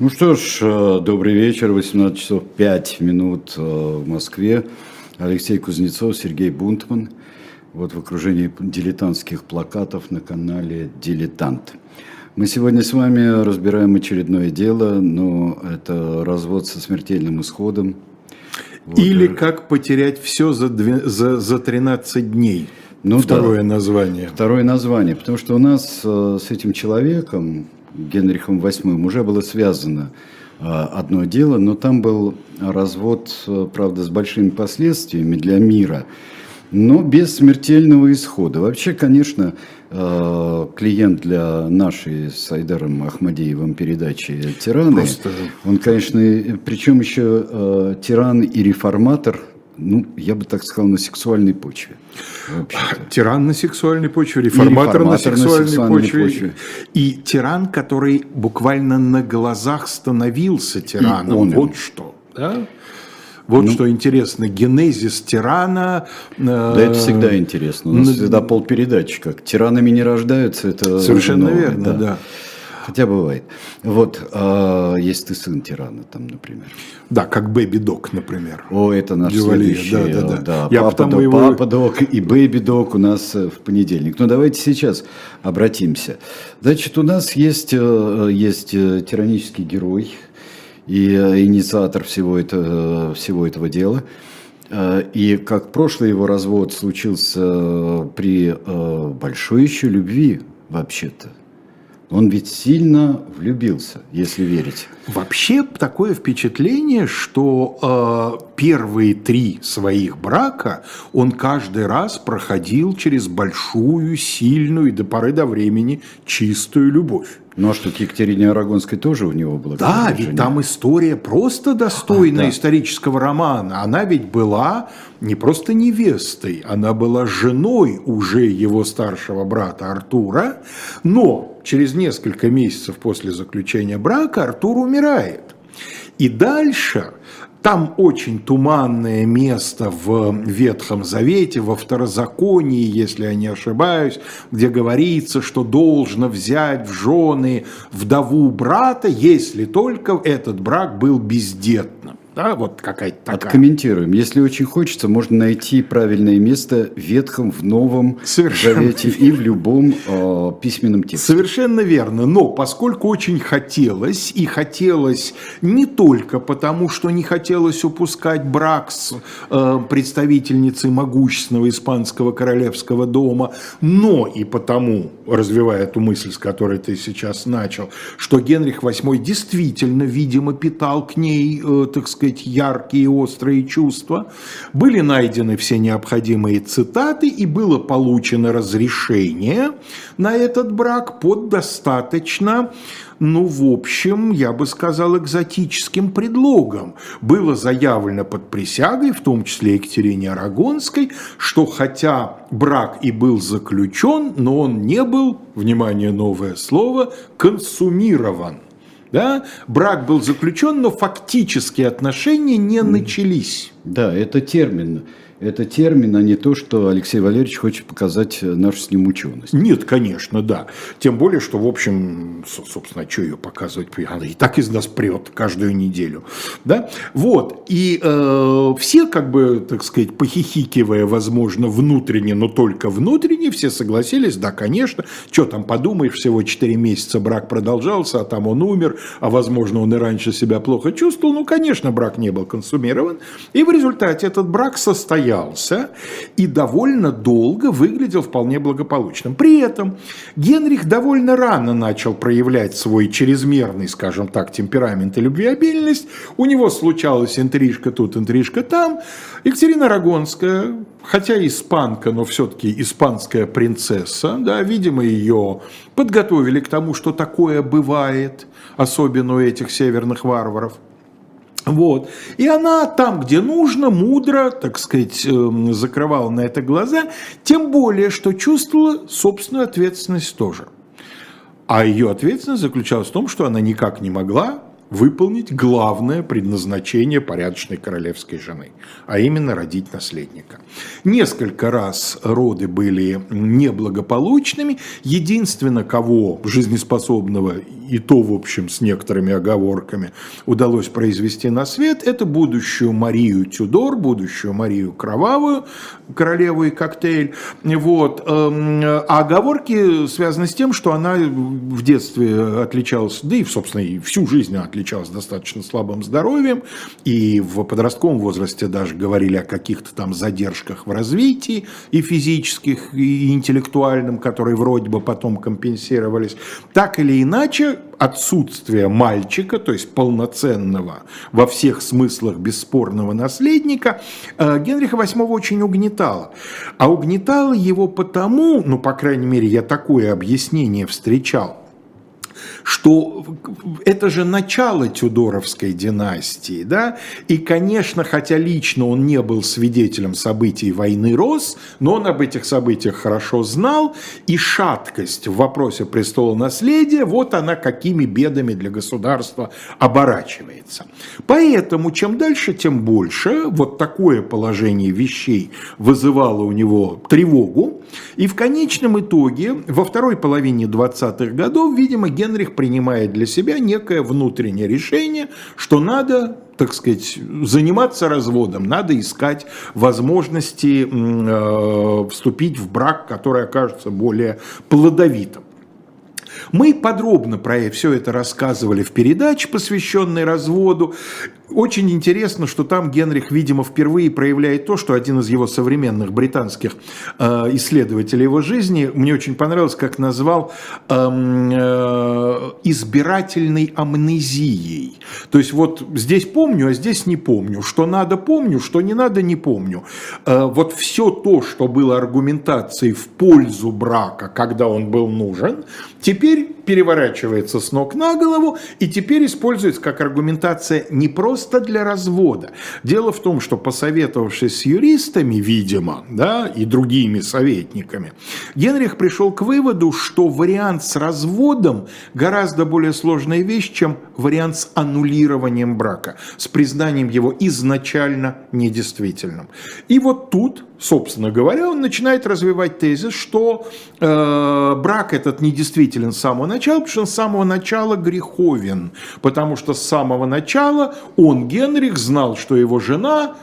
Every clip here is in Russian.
Ну что ж, э, добрый вечер, 18 часов 5 минут э, в Москве. Алексей Кузнецов, Сергей Бунтман. Вот в окружении дилетантских плакатов на канале «Дилетант». Мы сегодня с вами разбираем очередное дело, но это развод со смертельным исходом. Вот. Или как потерять все за, за, за 13 дней. Ну, Второе да, название. Второе название, потому что у нас э, с этим человеком, Генрихом VIII уже было связано а, одно дело, но там был развод, э, правда, с большими последствиями для мира, но без смертельного исхода. Вообще, конечно, э, клиент для нашей с Айдаром Ахмадеевым передачи «Тираны», Просто... он, конечно, причем еще э, тиран и реформатор – ну, я бы так сказал, на сексуальной почве. Тиран на сексуальной почве, реформатор, реформатор на, сексуальной на сексуальной почве. почве. И тиран, который буквально на глазах становился тираном. он вот что. Да? Вот ну, что интересно, генезис тирана. Э, да, это всегда интересно. У нас всегда полпередачи как. Тиранами не рождаются, это. Совершенно новое, верно, да. да. Хотя бывает. Вот, а, есть ты сын тирана, там, например. Да, как Бэби Док, например. О, это наш Дювалия, следующий. Да, да, да. да. Я папа, док, его... папа Док и Бэби Док у нас э, в понедельник. Но давайте сейчас обратимся. Значит, у нас есть, э, есть э, тиранический герой и инициатор всего, это, всего этого дела. И как прошлый его развод случился при большой еще любви, вообще-то. Он ведь сильно влюбился, если верить. Вообще такое впечатление, что э, первые три своих брака он каждый раз проходил через большую, сильную и до поры до времени чистую любовь. Ну а что, к Екатерине Арагонской тоже у него было? Да, ведь жене? там история просто достойна а, да. исторического романа. Она ведь была не просто невестой, она была женой уже его старшего брата Артура, но через несколько месяцев после заключения брака Артур умирает. И дальше там очень туманное место в Ветхом Завете, во Второзаконии, если я не ошибаюсь, где говорится, что должно взять в жены вдову брата, если только этот брак был бездетным. Да, вот какая-то такая. Откомментируем. Если очень хочется, можно найти правильное место в Ветхом, в Новом Совершенно Завете верно. и в любом э, письменном тексте. Совершенно верно. Но поскольку очень хотелось, и хотелось не только потому, что не хотелось упускать брак с э, представительницей могущественного испанского королевского дома, но и потому, развивая эту мысль, с которой ты сейчас начал, что Генрих VIII действительно, видимо, питал к ней, э, так сказать, сказать, яркие и острые чувства. Были найдены все необходимые цитаты и было получено разрешение на этот брак под достаточно ну, в общем, я бы сказал, экзотическим предлогом. Было заявлено под присягой, в том числе Екатерине Арагонской, что хотя брак и был заключен, но он не был, внимание, новое слово, консумирован. Да? Брак был заключен, но фактические отношения не начались. Да, это термин это термин, а не то, что Алексей Валерьевич хочет показать нашу с ним ученость. Нет, конечно, да. Тем более, что, в общем, собственно, что ее показывать? Она и так из нас прет каждую неделю. Да? Вот. И э, все, как бы, так сказать, похихикивая, возможно, внутренне, но только внутренне, все согласились, да, конечно, что там подумаешь, всего 4 месяца брак продолжался, а там он умер, а, возможно, он и раньше себя плохо чувствовал. Ну, конечно, брак не был консумирован. И в результате этот брак состоял состоялся и довольно долго выглядел вполне благополучным. При этом Генрих довольно рано начал проявлять свой чрезмерный, скажем так, темперамент и любвеобильность. У него случалась интрижка тут, интрижка там. Екатерина Арагонская, хотя испанка, но все-таки испанская принцесса, да, видимо, ее подготовили к тому, что такое бывает, особенно у этих северных варваров. Вот. И она там, где нужно, мудро, так сказать, эм, закрывала на это глаза, тем более, что чувствовала собственную ответственность тоже. А ее ответственность заключалась в том, что она никак не могла выполнить главное предназначение порядочной королевской жены, а именно родить наследника. Несколько раз роды были неблагополучными. Единственное, кого жизнеспособного и то, в общем, с некоторыми оговорками удалось произвести на свет, это будущую Марию Тюдор, будущую Марию Кровавую, королеву и коктейль. Вот. Эм, а оговорки связаны с тем, что она в детстве отличалась, да и, собственно, и всю жизнь отличалась достаточно слабым здоровьем, и в подростковом возрасте даже говорили о каких-то там задержках в развитии и физических, и интеллектуальном, которые вроде бы потом компенсировались. Так или иначе, отсутствие мальчика, то есть полноценного во всех смыслах бесспорного наследника, э, Генриха VIII очень угнетало. А угнетало его потому, ну, по крайней мере, я такое объяснение встречал, что это же начало Тюдоровской династии, да, и, конечно, хотя лично он не был свидетелем событий войны Рос, но он об этих событиях хорошо знал, и шаткость в вопросе престола наследия, вот она какими бедами для государства оборачивается. Поэтому чем дальше, тем больше вот такое положение вещей вызывало у него тревогу, и в конечном итоге во второй половине 20-х годов, видимо, Генрих принимает для себя некое внутреннее решение, что надо так сказать, заниматься разводом, надо искать возможности э, вступить в брак, который окажется более плодовитым. Мы подробно про все это рассказывали в передаче, посвященной разводу. Очень интересно, что там Генрих, видимо, впервые проявляет то, что один из его современных британских э, исследователей его жизни, мне очень понравилось, как назвал эм, э, избирательной амнезией. То есть вот здесь помню, а здесь не помню. Что надо помню, что не надо не помню. Э, вот все то, что было аргументацией в пользу брака, когда он был нужен, теперь переворачивается с ног на голову и теперь используется как аргументация не просто для развода. Дело в том, что посоветовавшись с юристами, видимо, да, и другими советниками, Генрих пришел к выводу, что вариант с разводом гораздо более сложная вещь, чем вариант с аннулированием брака, с признанием его изначально недействительным. И вот тут собственно говоря, он начинает развивать тезис, что э, брак этот недействителен с самого начала, потому что он с самого начала греховен, потому что с самого начала он, Генрих, знал, что его жена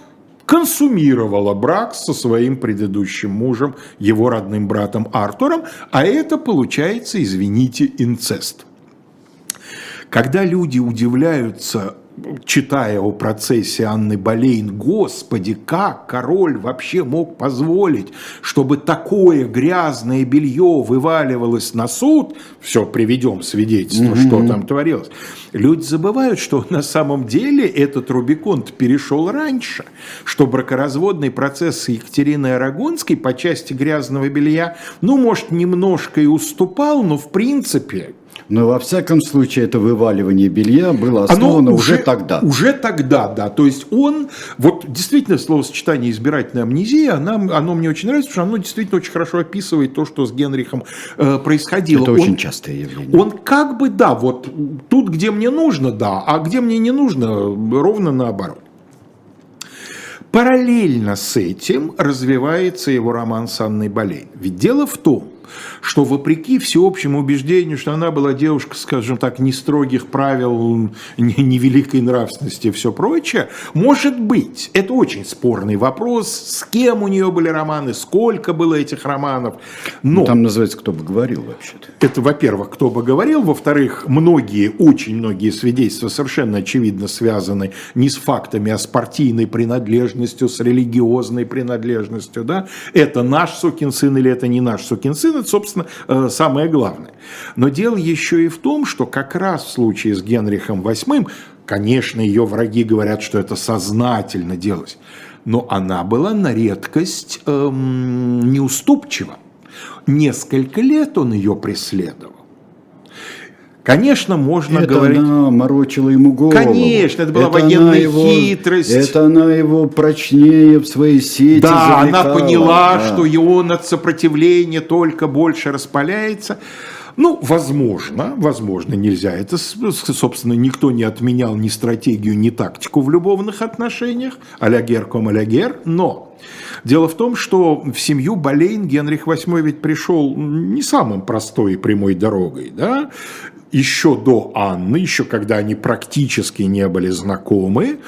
консумировала брак со своим предыдущим мужем, его родным братом Артуром, а это получается, извините, инцест. Когда люди удивляются читая о процессе Анны Болейн, господи, как король вообще мог позволить, чтобы такое грязное белье вываливалось на суд, все, приведем свидетельство, mm-hmm. что там творилось. Люди забывают, что на самом деле этот Рубикон перешел раньше, что бракоразводный процесс Екатерины Арагонской по части грязного белья, ну, может, немножко и уступал, но в принципе но во всяком случае это вываливание белья было основано Оно уже, уже тогда. Уже тогда, да. То есть он, вот действительно словосочетание избирательная амнезия, она, оно мне очень нравится, потому что оно действительно очень хорошо описывает то, что с Генрихом э, происходило. Это он, очень частое явление. Он как бы, да, вот тут, где мне нужно, да, а где мне не нужно, ровно наоборот. Параллельно с этим развивается его роман с Анной Болейн. Ведь дело в том, что вопреки всеобщему убеждению, что она была девушка, скажем так, не строгих правил, невеликой нравственности и все прочее, может быть, это очень спорный вопрос, с кем у нее были романы, сколько было этих романов. Но ну, Там называется «Кто бы говорил» вообще-то. Это, во-первых, «Кто бы говорил», во-вторых, многие, очень многие свидетельства совершенно очевидно связаны не с фактами, а с партийной принадлежностью, с религиозной принадлежностью. Да? Это наш сукин сын или это не наш сукин сын, это, собственно, э, самое главное. Но дело еще и в том, что как раз в случае с Генрихом VIII, конечно, ее враги говорят, что это сознательно делалось, но она была на редкость эм, неуступчива. Несколько лет он ее преследовал. Конечно, можно это говорить... она морочила ему голову. Конечно, это была это военная его, хитрость. Это она его прочнее в своей сети Да, завлекала. она поняла, да. что он от сопротивления только больше распаляется. Ну, возможно, возможно, нельзя. Это, собственно, никто не отменял ни стратегию, ни тактику в любовных отношениях, а-ля гер ком а гер, но дело в том, что в семью Болейн Генрих VIII ведь пришел не самым простой и прямой дорогой, да, еще до Анны, еще когда они практически не были знакомы,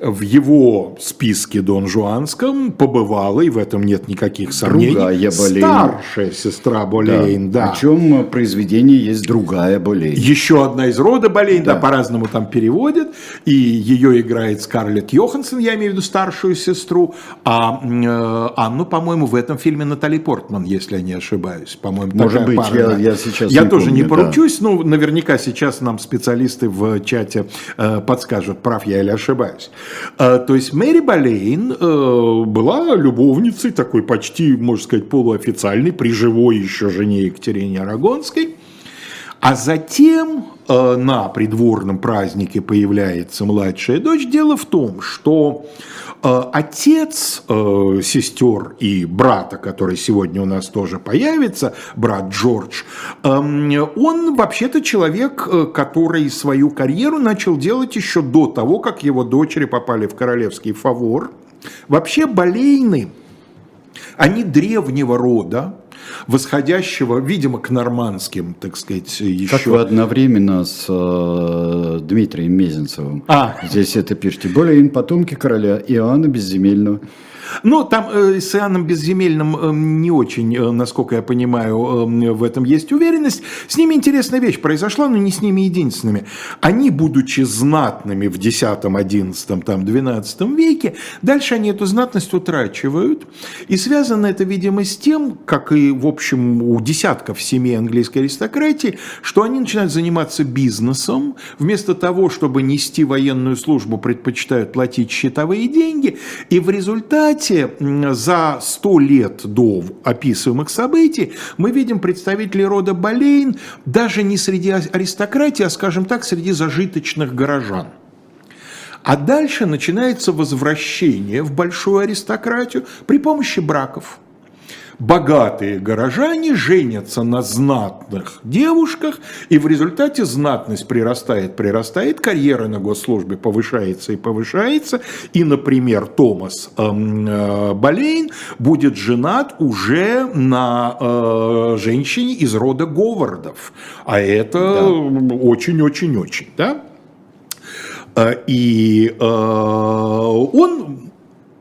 в его списке Дон Жуанском побывала, и в этом нет никаких сомнений, другая Болейн. старшая сестра Болейн. Да. Да. Причем произведение есть другая Болейн. Еще одна из рода Болейн, да, Да. по-разному там переводят, и ее играет Скарлетт Йоханссон, я имею в виду старшую сестру, а э, Анну, по-моему, в этом фильме Натали Портман, если я не ошибаюсь. По-моему, Может быть, пара, я- да. я сейчас Я не тоже не помню, да. поручусь, но наверняка сейчас нам специалисты в чате э, подскажут, прав я или ошибаюсь. Э, то есть Мэри Болейн э, была любовницей, такой почти, можно сказать, полуофициальной, при живой еще жене Екатерине Арагонской. А затем на придворном празднике появляется младшая дочь. Дело в том, что э, отец э, сестер и брата, который сегодня у нас тоже появится, брат Джордж, эм, он вообще-то человек, э, который свою карьеру начал делать еще до того, как его дочери попали в королевский фавор. Вообще Болейны, они древнего рода, восходящего, видимо, к нормандским, так сказать, еще. Как вы одновременно с э, Дмитрием Мезенцевым А. здесь это пишете. Более потомки короля Иоанна Безземельного. Ну, там э, с Иоанном Безземельным э, не очень, э, насколько я понимаю, э, в этом есть уверенность. С ними интересная вещь произошла, но не с ними единственными. Они, будучи знатными в X, XI, там, XII веке, дальше они эту знатность утрачивают. И связано это, видимо, с тем, как и, в общем, у десятков семей английской аристократии, что они начинают заниматься бизнесом. Вместо того, чтобы нести военную службу, предпочитают платить счетовые деньги. И в результате м, за сто лет до описываемых событий мы видим представителей рода Болейн даже не среди аристократии, а, скажем так, среди зажиточных горожан. А дальше начинается возвращение в большую аристократию при помощи браков. Богатые горожане женятся на знатных девушках, и в результате знатность прирастает, прирастает, карьера на госслужбе повышается и повышается. И, например, Томас эм, э, Болейн будет женат уже на э, женщине из рода Говардов. А это очень-очень-очень, да? Э, И э, он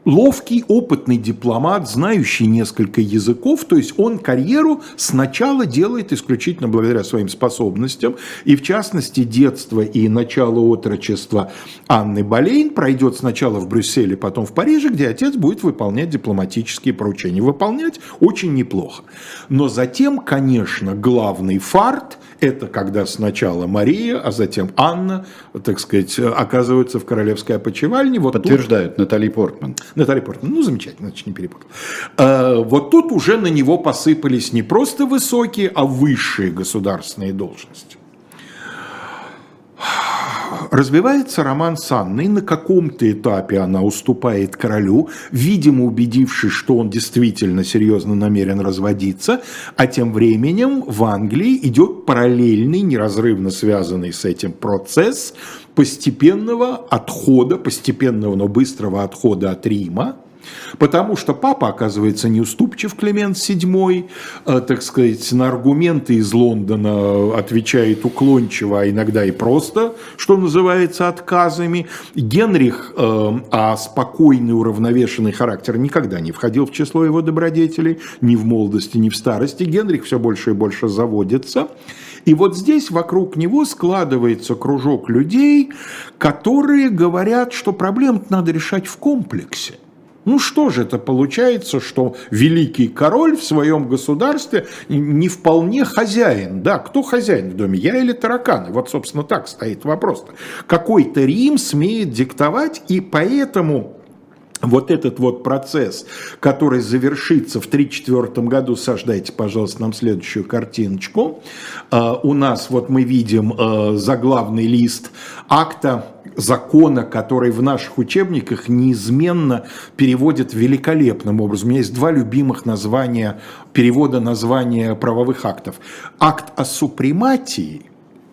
ловкий, опытный дипломат, знающий несколько языков, то есть он карьеру сначала делает исключительно благодаря своим способностям, и в частности детство и начало отрочества Анны Болейн пройдет сначала в Брюсселе, потом в Париже, где отец будет выполнять дипломатические поручения. Выполнять очень неплохо. Но затем, конечно, главный фарт – это когда сначала Мария, а затем Анна, так сказать, оказываются в королевской опочивальне. Вот тут- Подтверждают Натали Портман. Наталья Портман, ну замечательно, значит не перепутал. Э, Вот тут уже на него посыпались не просто высокие, а высшие государственные должности. Развивается роман с Анной, на каком-то этапе она уступает королю, видимо убедившись, что он действительно серьезно намерен разводиться, а тем временем в Англии идет параллельный, неразрывно связанный с этим процесс постепенного отхода, постепенного, но быстрого отхода от Рима, Потому что папа оказывается неуступчив, Климент VII, э, так сказать, на аргументы из Лондона отвечает уклончиво, а иногда и просто, что называется, отказами. Генрих, э, а спокойный, уравновешенный характер никогда не входил в число его добродетелей, ни в молодости, ни в старости. Генрих все больше и больше заводится. И вот здесь вокруг него складывается кружок людей, которые говорят, что проблем надо решать в комплексе. Ну что же это получается, что великий король в своем государстве не вполне хозяин? Да, кто хозяин в доме, я или тараканы? Вот, собственно, так стоит вопрос. -то. Какой-то Рим смеет диктовать, и поэтому вот этот вот процесс, который завершится в 1934 году, Саш, пожалуйста, нам следующую картиночку. Uh, у нас вот мы видим uh, заглавный лист акта закона, который в наших учебниках неизменно переводят великолепным образом. У меня есть два любимых названия, перевода названия правовых актов. Акт о супрематии,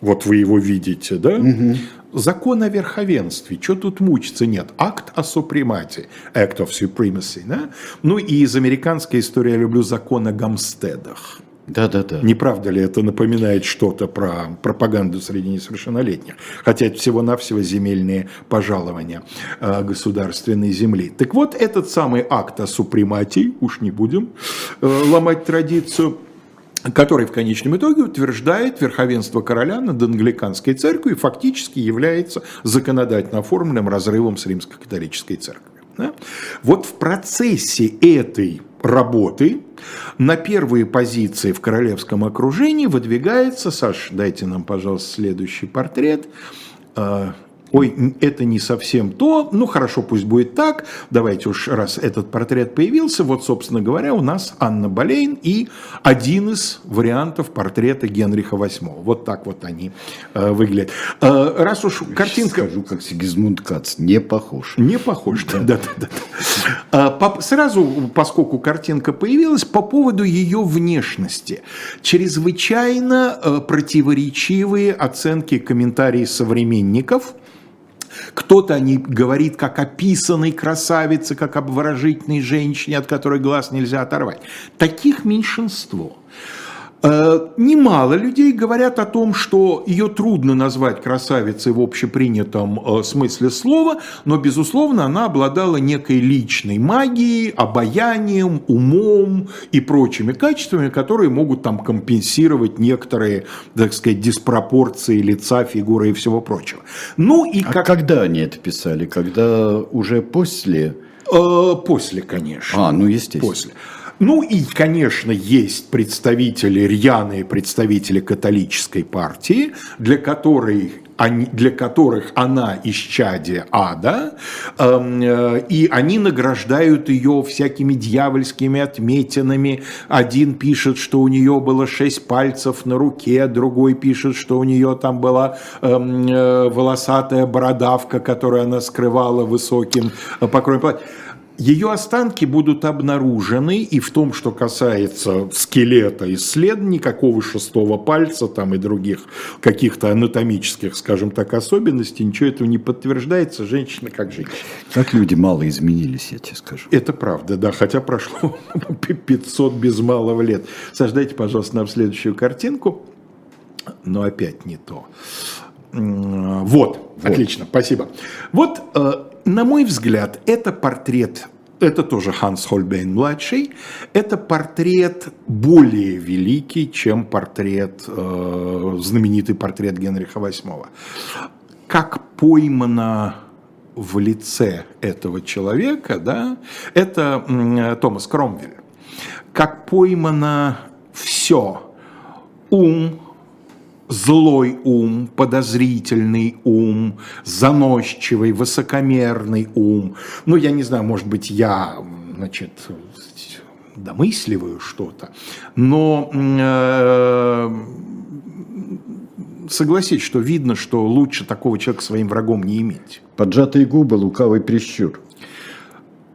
вот вы его видите, да? Угу. Закон о верховенстве, что тут мучиться нет, акт о супрематии, act of supremacy, да? Ну и из американской истории я люблю закон о гамстедах. Да, да, да. Не правда ли это напоминает что-то про пропаганду среди несовершеннолетних? Хотя это всего-навсего земельные пожалования э, государственной земли. Так вот, этот самый акт о супрематии, уж не будем э, ломать традицию, который в конечном итоге утверждает верховенство короля над англиканской церковью и фактически является законодательно оформленным разрывом с римско-католической церковью. Да? Вот в процессе этой работы на первые позиции в королевском окружении выдвигается, Саш, дайте нам, пожалуйста, следующий портрет, а, ой, это не совсем то, ну хорошо, пусть будет так, давайте уж, раз этот портрет появился, вот, собственно говоря, у нас Анна Болейн и один из вариантов портрета Генриха VIII. Вот так вот они э, выглядят. Э, раз уж картинка... Скажу, как Сигизмунд Кац, не похож. Не похож, да, да, да. да. Э, сразу, поскольку картинка появилась, по поводу ее внешности. Чрезвычайно э, противоречивые оценки комментарии современников – кто-то не говорит как описанной красавице, как обворожительной женщине, от которой глаз нельзя оторвать. Таких меньшинство. Э, немало людей говорят о том, что ее трудно назвать красавицей в общепринятом э, смысле слова, но, безусловно, она обладала некой личной магией, обаянием, умом и прочими качествами, которые могут там компенсировать некоторые, так сказать, диспропорции лица, фигуры и всего прочего. Ну и а как... когда они это писали? Когда уже после? Э, после, конечно. А, ну естественно. После. Ну и, конечно, есть представители, рьяные представители католической партии, для которой они, для которых она исчадие ада, эм, э, и они награждают ее всякими дьявольскими отметинами. Один пишет, что у нее было шесть пальцев на руке, другой пишет, что у нее там была эм, э, волосатая бородавка, которую она скрывала высоким э, покроем ее останки будут обнаружены, и в том, что касается скелета исследований, никакого шестого пальца там и других каких-то анатомических, скажем так, особенностей, ничего этого не подтверждается, женщина как женщина. Как люди мало изменились, я тебе скажу. Это правда, да, хотя прошло 500 без малого лет. Сождайте, пожалуйста, нам следующую картинку, но опять не то. Вот, вот. отлично, спасибо. Вот э, на мой взгляд, это портрет, это тоже Ханс Хольбейн-младший, это портрет более великий, чем портрет, э, знаменитый портрет Генриха VIII. Как поймано в лице этого человека, да, это э, Томас Кромвель. Как поймано все, ум, злой ум, подозрительный ум, заносчивый, высокомерный ум. Ну, я не знаю, может быть, я, значит, домысливаю что-то, но э, согласись, что видно, что лучше такого человека своим врагом не иметь. Поджатые губы, лукавый прищур.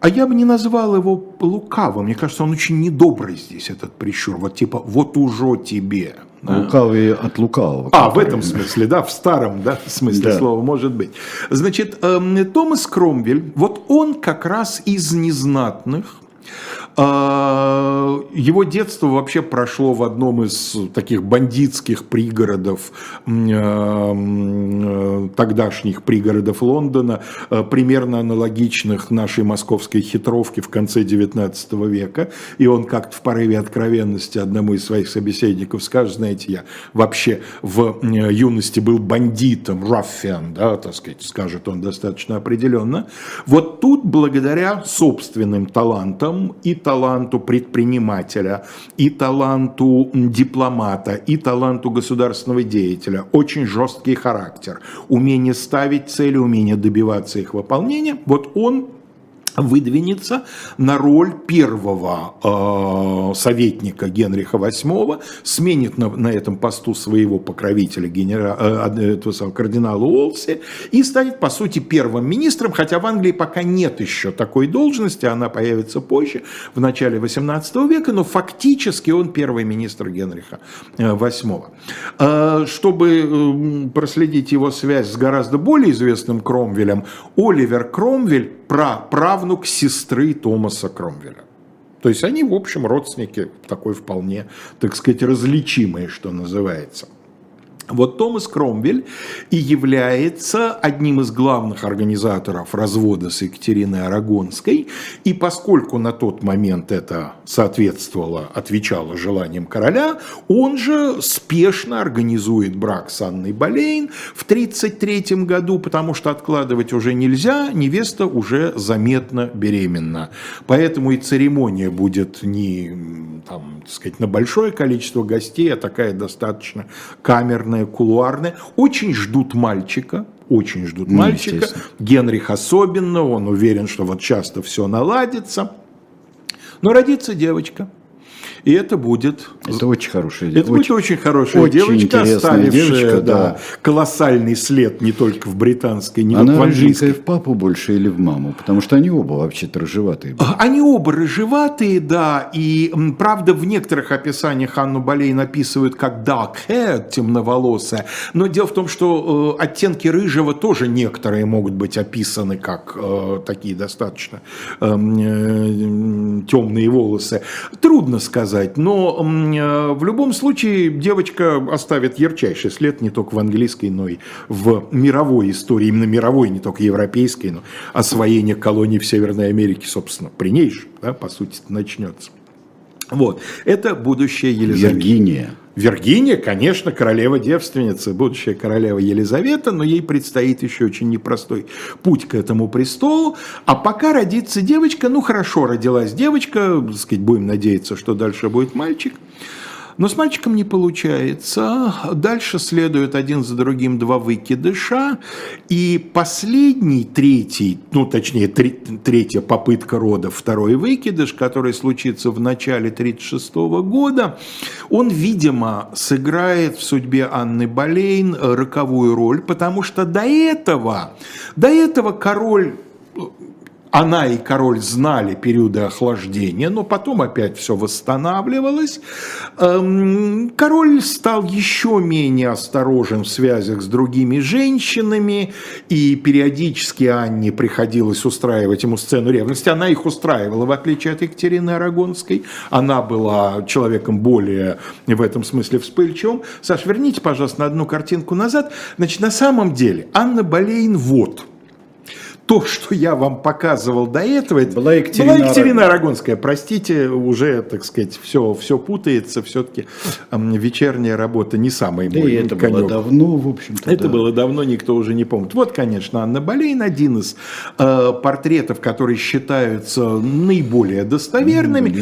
А я бы не назвал его лукавым. Мне кажется, он очень недобрый здесь, этот прищур. Вот типа, вот уже тебе. Лукавый от лукавого. А, в этом смысле, да, в старом да, смысле да. слова, может быть. Значит, э, Томас Кромвель, вот он как раз из незнатных, его детство вообще прошло в одном из таких бандитских пригородов, а, а, тогдашних пригородов Лондона, примерно аналогичных нашей московской хитровке в конце XIX века. И он как-то в порыве откровенности одному из своих собеседников скажет, знаете, я вообще в юности был бандитом, раффиан, да, так сказать, скажет он достаточно определенно. Вот тут, благодаря собственным талантам и таланту предпринимателя, и таланту дипломата, и таланту государственного деятеля. Очень жесткий характер. Умение ставить цели, умение добиваться их выполнения. Вот он выдвинется на роль первого э, советника Генриха VIII, сменит на, на этом посту своего покровителя генера, э, этого кардинала Уолси и станет, по сути, первым министром, хотя в Англии пока нет еще такой должности, она появится позже, в начале 18 века, но фактически он первый министр Генриха VIII. Э, чтобы э, проследить его связь с гораздо более известным Кромвелем, Оливер Кромвель, правнук сестры Томаса Кромвеля. То есть они, в общем, родственники такой вполне, так сказать, различимые, что называется. Вот Томас Кромвель и является одним из главных организаторов развода с Екатериной Арагонской. И поскольку на тот момент это соответствовало, отвечало желаниям короля, он же спешно организует брак с Анной Болейн в 1933 году, потому что откладывать уже нельзя, невеста уже заметно беременна. Поэтому и церемония будет не там, сказать, на большое количество гостей, а такая достаточно камерная, кулуарная. Очень ждут мальчика, очень ждут ну, мальчика. Генрих особенно, он уверен, что вот часто все наладится. Но родится девочка. И это будет... Это очень хорошая девочка. Это будет очень хорошая очень девочка, оставившая девочка, да, да. колоссальный след не только в британской, не Она в английской. в папу больше или в маму? Потому что они оба вообще-то рыжеватые. Были. Они оба рыжеватые, да. И, правда, в некоторых описаниях Анну Болей написывают как dark hair, темноволосая. Но дело в том, что э, оттенки рыжего тоже некоторые могут быть описаны как э, такие достаточно эм, э, темные волосы. Трудно сказать сказать. Но э, в любом случае девочка оставит ярчайший след не только в английской, но и в мировой истории, именно мировой, не только европейской, но освоение колоний в Северной Америке, собственно, при ней же, да, по сути, начнется. Вот, это будущее Елизавета. Виргиния. Виргиния, конечно, королева-девственница, будущая королева Елизавета, но ей предстоит еще очень непростой путь к этому престолу. А пока родится девочка, ну хорошо, родилась девочка, так сказать, будем надеяться, что дальше будет мальчик. Но с мальчиком не получается. Дальше следуют один за другим два выкидыша. И последний, третий, ну точнее третья попытка рода, второй выкидыш, который случится в начале 1936 года, он, видимо, сыграет в судьбе Анны Болейн роковую роль, потому что до этого, до этого король она и король знали периоды охлаждения, но потом опять все восстанавливалось. Эм, король стал еще менее осторожен в связях с другими женщинами, и периодически Анне приходилось устраивать ему сцену ревности. Она их устраивала, в отличие от Екатерины Арагонской. Она была человеком более в этом смысле вспыльчивым. Саш, верните, пожалуйста, на одну картинку назад. Значит, на самом деле Анна Болейн вот – то, что я вам показывал до этого, это была Екатерина, была Екатерина Арагонская. Простите, уже, так сказать, все, все путается. Все-таки вечерняя работа не самый да мой это конек. было давно, в общем-то. Это да. было давно, никто уже не помнит. Вот, конечно, Анна Болейн, один из э, портретов, которые считаются наиболее достоверными.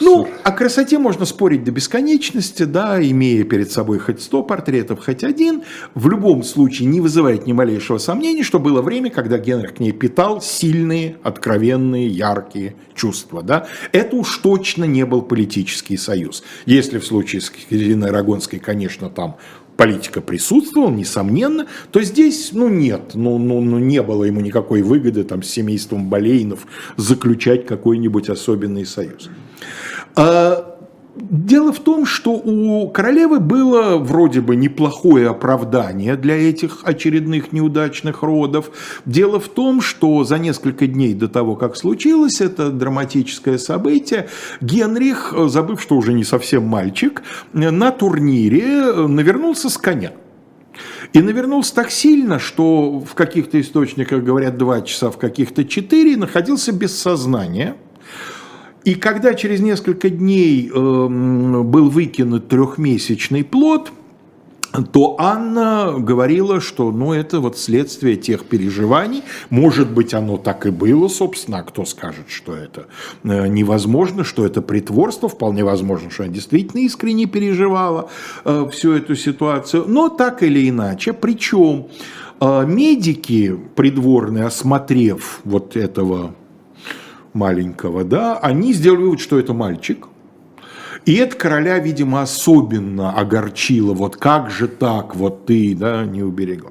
Ну, о красоте можно спорить до бесконечности, да, имея перед собой хоть сто портретов, хоть один. В любом случае не вызывает ни малейшего сомнения, что было время, когда Генрих к ней питал сильные, откровенные, яркие чувства. Да? Это уж точно не был политический союз. Если в случае с Екатериной Арагонской, конечно, там политика присутствовала, несомненно, то здесь, ну, нет, ну, ну, ну, не было ему никакой выгоды там с семейством Болейнов заключать какой-нибудь особенный союз. А Дело в том, что у королевы было вроде бы неплохое оправдание для этих очередных неудачных родов. Дело в том, что за несколько дней до того, как случилось это драматическое событие, Генрих, забыв, что уже не совсем мальчик, на турнире навернулся с коня. И навернулся так сильно, что в каких-то источниках говорят два часа, в каких-то четыре, находился без сознания – и когда через несколько дней э, был выкинут трехмесячный плод, то Анна говорила, что ну, это вот следствие тех переживаний. Может быть, оно так и было, собственно. А кто скажет, что это э, невозможно, что это притворство? Вполне возможно, что она действительно искренне переживала э, всю эту ситуацию. Но так или иначе, причем э, медики придворные, осмотрев вот этого маленького, да, они сделали вывод, что это мальчик. И это короля, видимо, особенно огорчило. Вот как же так, вот ты, да, не уберегла.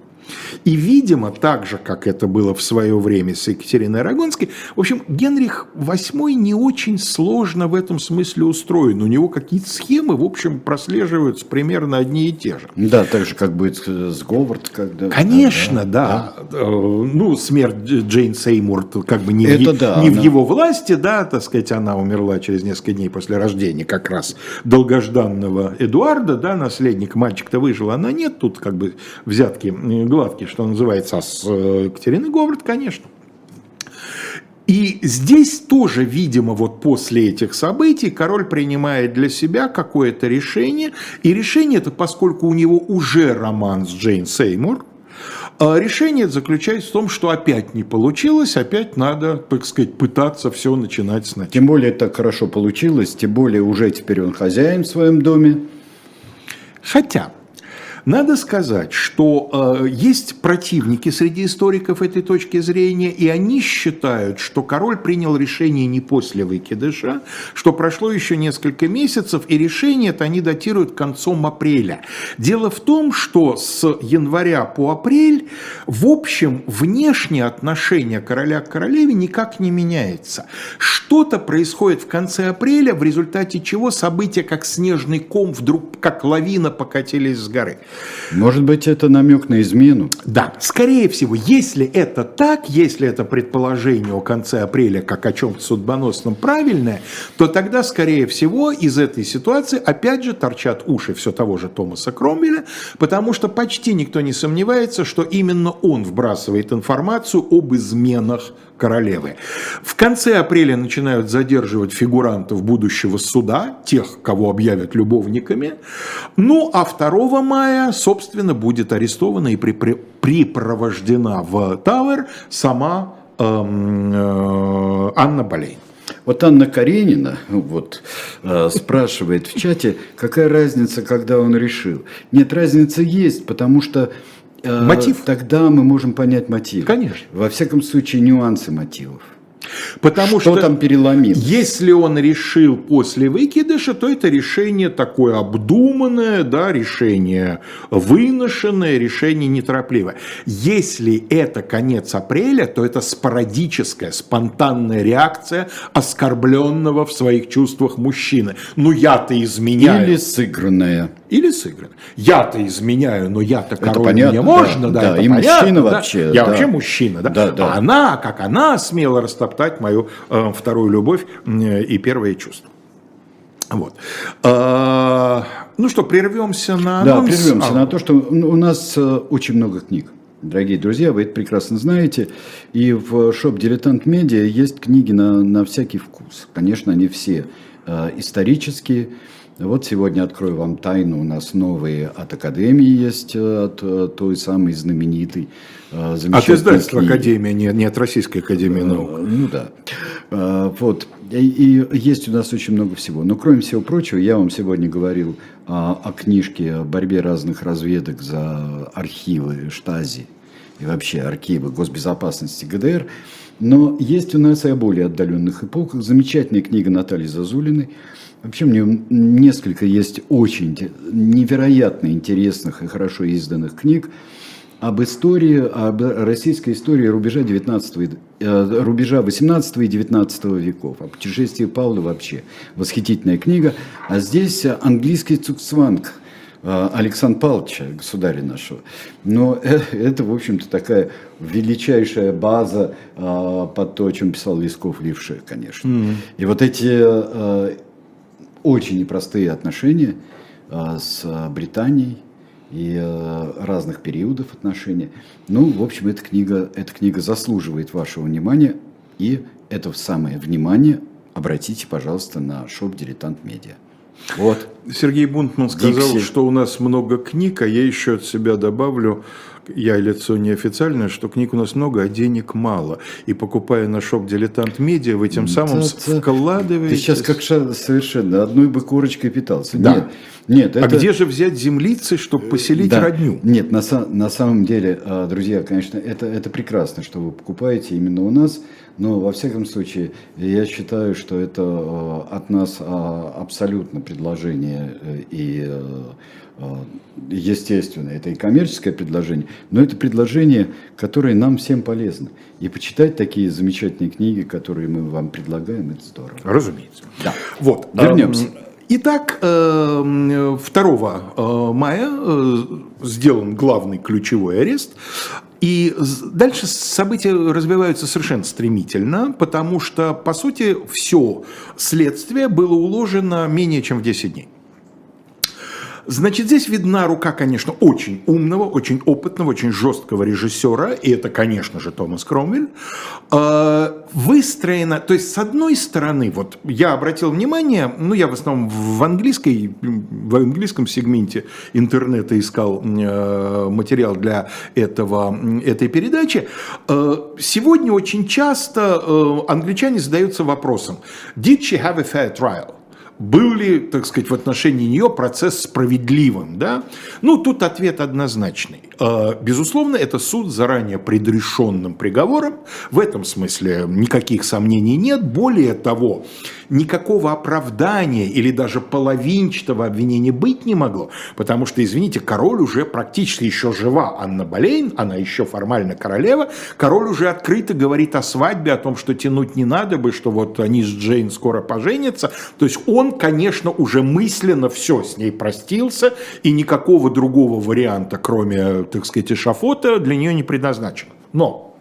И, видимо, так же, как это было в свое время с Екатериной Арагонской, в общем, Генрих VIII не очень сложно в этом смысле устроен. У него какие-то схемы, в общем, прослеживаются примерно одни и те же. Да, так же, как будет с Говард. Когда... Конечно, да. да. да. Э, ну, смерть Джейн Сеймур как бы не, это в, да, не она... в его власти, да, так сказать, она умерла через несколько дней после рождения как раз долгожданного Эдуарда, да, наследник, мальчик-то выжил, она нет, тут как бы взятки гладкие, что называется, а с э, Екатериной Говард, конечно. И здесь тоже, видимо, вот после этих событий король принимает для себя какое-то решение. И решение это, поскольку у него уже роман с Джейн Сеймур, а решение заключается в том, что опять не получилось, опять надо, так сказать, пытаться все начинать сначала. Тем более так хорошо получилось, тем более уже теперь он хозяин в своем доме. Хотя, надо сказать, что э, есть противники среди историков этой точки зрения, и они считают, что король принял решение не после выкидыша, что прошло еще несколько месяцев, и решение это они датируют концом апреля. Дело в том, что с января по апрель, в общем, внешнее отношение короля к королеве никак не меняется. Что-то происходит в конце апреля, в результате чего события, как снежный ком, вдруг как лавина покатились с горы. Может быть, это намек на измену? Да, скорее всего, если это так, если это предположение о конце апреля как о чем-то судьбоносном правильное, то тогда, скорее всего, из этой ситуации опять же торчат уши все того же Томаса Кромвеля, потому что почти никто не сомневается, что именно он вбрасывает информацию об изменах королевы. В конце апреля начинают задерживать фигурантов будущего суда, тех, кого объявят любовниками. Ну, а 2 мая, собственно, будет арестована и припровождена в Тауэр сама эм, э, Анна Болейн. Вот Анна Каренина вот, э, спрашивает в чате, какая разница, когда он решил. Нет, разница есть, потому что Мотив? Тогда мы можем понять мотив. Конечно. Во всяком случае, нюансы мотивов. Потому что, что там переломилось? Если он решил после выкидыша, то это решение такое обдуманное, да, решение выношенное, решение неторопливое. Если это конец апреля, то это спорадическая, спонтанная реакция оскорбленного в своих чувствах мужчины. Ну я-то изменяю. Или сыгранная. Или сыграно. Я-то изменяю, но я-то король, понятно, мне можно, да, да, да и понятно, мужчина да? вообще. Я да. вообще мужчина, да? Да, да. А она, как она смела растоптать мою э, вторую любовь э, и первое чувство. Вот. А, ну что, прервемся на Да, прервемся а, на то, что у нас э, очень много книг. Дорогие друзья, вы это прекрасно знаете. И в шоп «Дилетант Медиа» есть книги на, на всякий вкус. Конечно, они все э, исторические, вот сегодня открою вам тайну. У нас новые от Академии есть, э, от э, той самой знаменитой. Э, от издательства книги. Академия, не, не от Российской Академии наук. Ну да. Вот. И, и есть у нас очень много всего. Но кроме всего прочего, я вам сегодня говорил о, о книжке о борьбе разных разведок за архивы Штази и вообще архивы госбезопасности ГДР. Но есть у нас и о более отдаленных эпохах. Замечательная книга Натальи Зазулиной – Вообще мне несколько есть очень невероятно интересных и хорошо изданных книг об истории, об российской истории рубежа 19 э, рубежа 18 и 19 веков, о путешествии Павла вообще. Восхитительная книга. А здесь английский цуксванг Александра Павловича, государя нашего. Но э, это, в общем-то, такая величайшая база под то, о чем писал Лесков Левше, конечно. Mm-hmm. И вот эти очень непростые отношения а, с Британией и а, разных периодов отношений. Ну, в общем, эта книга, эта книга заслуживает вашего внимания, и это самое внимание обратите, пожалуйста, на shop «Дилетант Медиа». Вот. Сергей Бунтман сказал, Dixi. что у нас много книг, а я еще от себя добавлю, я лицо неофициальное, что книг у нас много, а денег мало. И покупая на shop «Дилетант Медиа», вы тем самым да, вкладываете... Ты сейчас как совершенно одной бы курочкой питался. Да. Нет, нет, а это... А где же взять землицы, чтобы поселить да. родню? Нет, на, на самом деле, а, друзья, конечно, это, это прекрасно, что вы покупаете именно у нас, но во всяком случае, я считаю, что это а, от нас абсолютно предложение э, и э, естественно, это и коммерческое предложение, но это предложение, которое нам всем полезно. И почитать такие замечательные книги, которые мы вам предлагаем, это здорово. Разумеется. Да. Вот, вернемся. Итак, 2 э, э, мая э, сделан главный ключевой арест. И дальше события развиваются совершенно стремительно, потому что, по сути, все следствие было уложено менее чем в 10 дней. Значит, здесь видна рука, конечно, очень умного, очень опытного, очень жесткого режиссера, и это, конечно же, Томас Кромвель. А, выстроена, то есть, с одной стороны, вот я обратил внимание, ну, я в основном в английской, в английском сегменте интернета искал э, материал для этого, этой передачи. Э, сегодня очень часто э, англичане задаются вопросом, did she have a fair trial? Был ли, так сказать, в отношении нее процесс справедливым, да? Ну, тут ответ однозначный. А, безусловно, это суд заранее предрешенным приговором. В этом смысле никаких сомнений нет. Более того, никакого оправдания или даже половинчатого обвинения быть не могло, потому что, извините, король уже практически еще жива, Анна Болейн, она еще формально королева, король уже открыто говорит о свадьбе, о том, что тянуть не надо бы, что вот они с Джейн скоро поженятся, то есть он, конечно, уже мысленно все с ней простился, и никакого другого варианта, кроме, так сказать, эшафота, для нее не предназначен. Но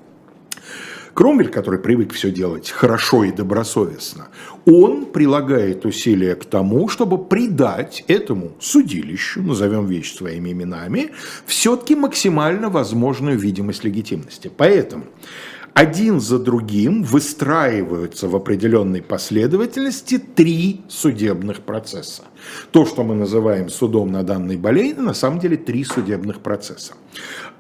Кромвель, который привык все делать хорошо и добросовестно, он прилагает усилия к тому, чтобы придать этому судилищу, назовем вещи своими именами, все-таки максимально возможную видимость легитимности. Поэтому один за другим выстраиваются в определенной последовательности три судебных процесса. То, что мы называем судом на данной болезни, на самом деле три судебных процесса.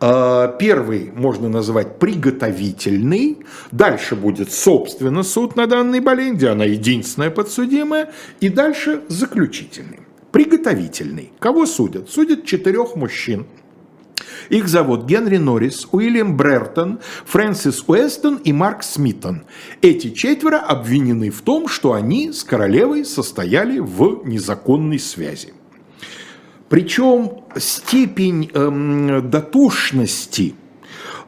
А, первый можно назвать приготовительный, дальше будет, собственно, суд на данной болезни, где она единственная подсудимая, и дальше заключительный. Приготовительный. Кого судят? Судят четырех мужчин – их зовут Генри Норрис, Уильям Брертон, Фрэнсис Уэстон и Марк Смитон. Эти четверо обвинены в том, что они с королевой состояли в незаконной связи. Причем степень эм, дотошности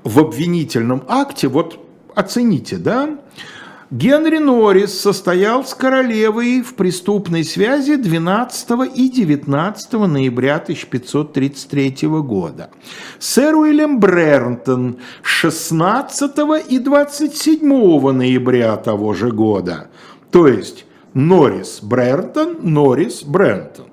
в обвинительном акте, вот оцените, да, Генри Норрис состоял с королевой в преступной связи 12 и 19 ноября 1533 года. Сэр Уильям Брентон 16 и 27 ноября того же года. То есть Норрис Брентон, Норрис Брентон.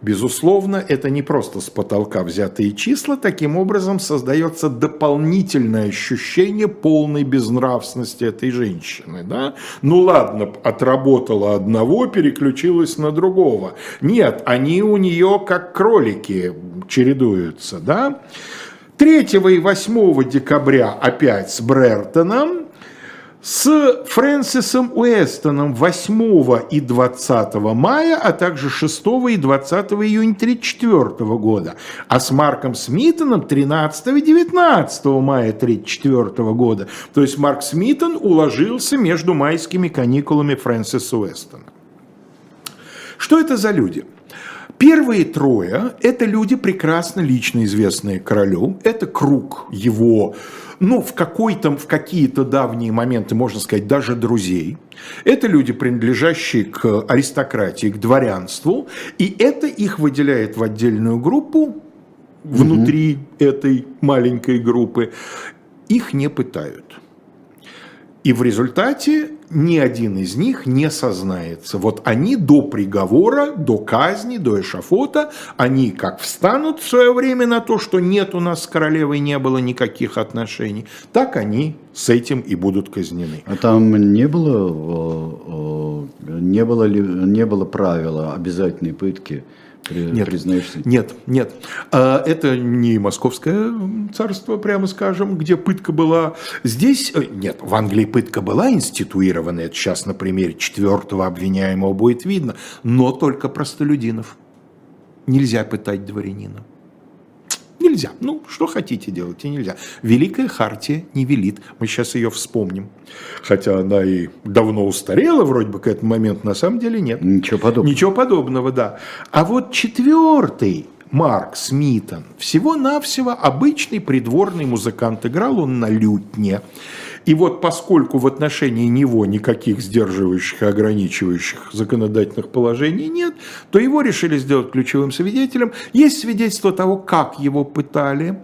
Безусловно, это не просто с потолка взятые числа, таким образом создается дополнительное ощущение полной безнравственности этой женщины. Да? Ну ладно, отработала одного, переключилась на другого. Нет, они у нее как кролики чередуются. Да? 3 и 8 декабря опять с Брертоном, с Фрэнсисом Уэстоном 8 и 20 мая, а также 6 и 20 июня 1934 года, а с Марком Смитоном 13 и 19 мая 1934 года. То есть Марк Смитон уложился между майскими каникулами Фрэнсиса Уэстона. Что это за люди? Первые трое – это люди, прекрасно лично известные королю. Это круг его ну, в, какой-то, в какие-то давние моменты, можно сказать, даже друзей. Это люди, принадлежащие к аристократии, к дворянству, и это их выделяет в отдельную группу внутри угу. этой маленькой группы. Их не пытают. И в результате ни один из них не сознается. Вот они до приговора, до казни, до эшафота, они как встанут в свое время на то, что нет у нас с королевой не было никаких отношений, так они с этим и будут казнены. А там не было, э, э, не было, не было правила обязательной пытки Нет, признаешься? Нет, нет. А, это не московское царство, прямо скажем, где пытка была. Здесь, э, нет, в Англии пытка была институирована, это сейчас на примере четвертого обвиняемого будет видно, но только простолюдинов. Нельзя пытать дворянина. Нельзя. Ну, что хотите делать, и нельзя. Великая Хартия не велит. Мы сейчас ее вспомним. Хотя она и давно устарела, вроде бы к этому моменту, на самом деле нет. Ничего подобного. Ничего подобного, да. А вот четвертый Марк Смитон, всего-навсего обычный придворный музыкант, играл он на лютне. И вот поскольку в отношении него никаких сдерживающих и ограничивающих законодательных положений нет, то его решили сделать ключевым свидетелем. Есть свидетельство того, как его пытали,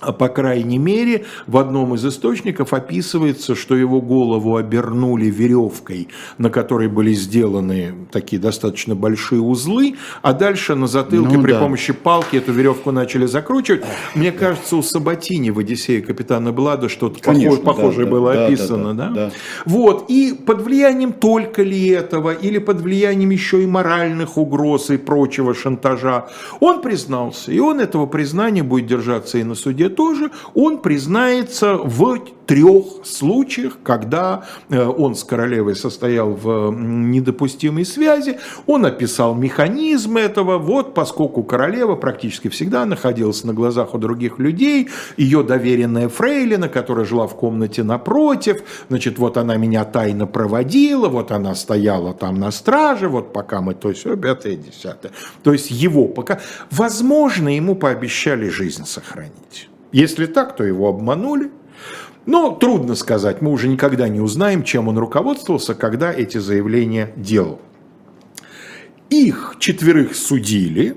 по крайней мере, в одном из источников описывается, что его голову обернули веревкой, на которой были сделаны такие достаточно большие узлы, а дальше на затылке ну, при да. помощи палки эту веревку начали закручивать. Мне кажется, у Сабатини в «Одиссее капитана Блада» что-то похожее, похожее да, было да, описано. Да, да, да? Да. Вот. И под влиянием только ли этого, или под влиянием еще и моральных угроз и прочего шантажа, он признался. И он этого признания будет держаться и на суде тоже, он признается в трех случаях, когда э, он с королевой состоял в недопустимой связи, он описал механизм этого, вот поскольку королева практически всегда находилась на глазах у других людей, ее доверенная фрейлина, которая жила в комнате напротив, значит, вот она меня тайно проводила, вот она стояла там на страже, вот пока мы то все, пятое, десятое. То есть его пока, возможно, ему пообещали жизнь сохранить. Если так, то его обманули. Но трудно сказать, мы уже никогда не узнаем, чем он руководствовался, когда эти заявления делал. Их четверых судили.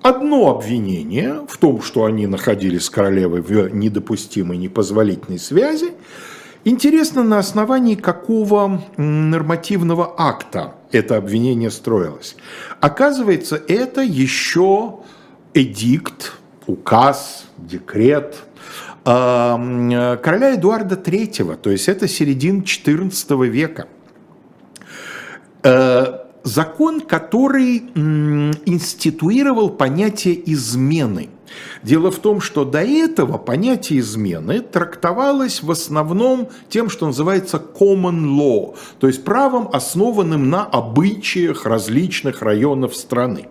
Одно обвинение в том, что они находились с королевой в недопустимой, непозволительной связи. Интересно, на основании какого нормативного акта это обвинение строилось. Оказывается, это еще эдикт, указ, декрет короля Эдуарда III, то есть это середина XIV века. Э, закон, который институировал понятие измены. Дело в том, что до этого понятие измены трактовалось в основном тем, что называется common law, то есть правом, основанным на обычаях различных районов страны.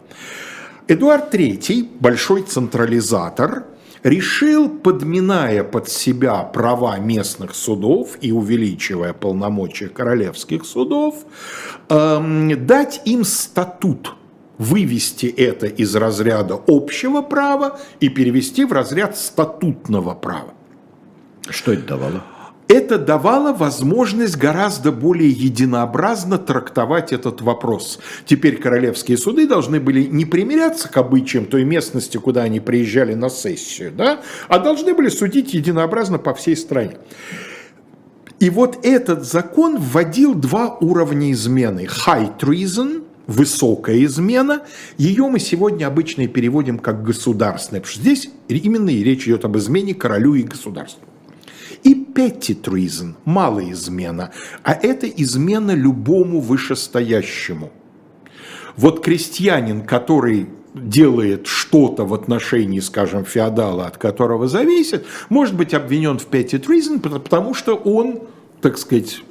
Эдуард III, большой централизатор, решил, подминая под себя права местных судов и увеличивая полномочия королевских судов, эм, дать им статут, вывести это из разряда общего права и перевести в разряд статутного права. Что это давало? Это давало возможность гораздо более единообразно трактовать этот вопрос. Теперь королевские суды должны были не примиряться к обычаям той местности, куда они приезжали на сессию, да, а должны были судить единообразно по всей стране. И вот этот закон вводил два уровня измены. High treason, высокая измена, ее мы сегодня обычно переводим как государственная, потому что здесь именно и речь идет об измене королю и государству. И treason, малая измена, а это измена любому вышестоящему. Вот крестьянин, который делает что-то в отношении, скажем, феодала, от которого зависит, может быть обвинен в treason, потому что он так сказать,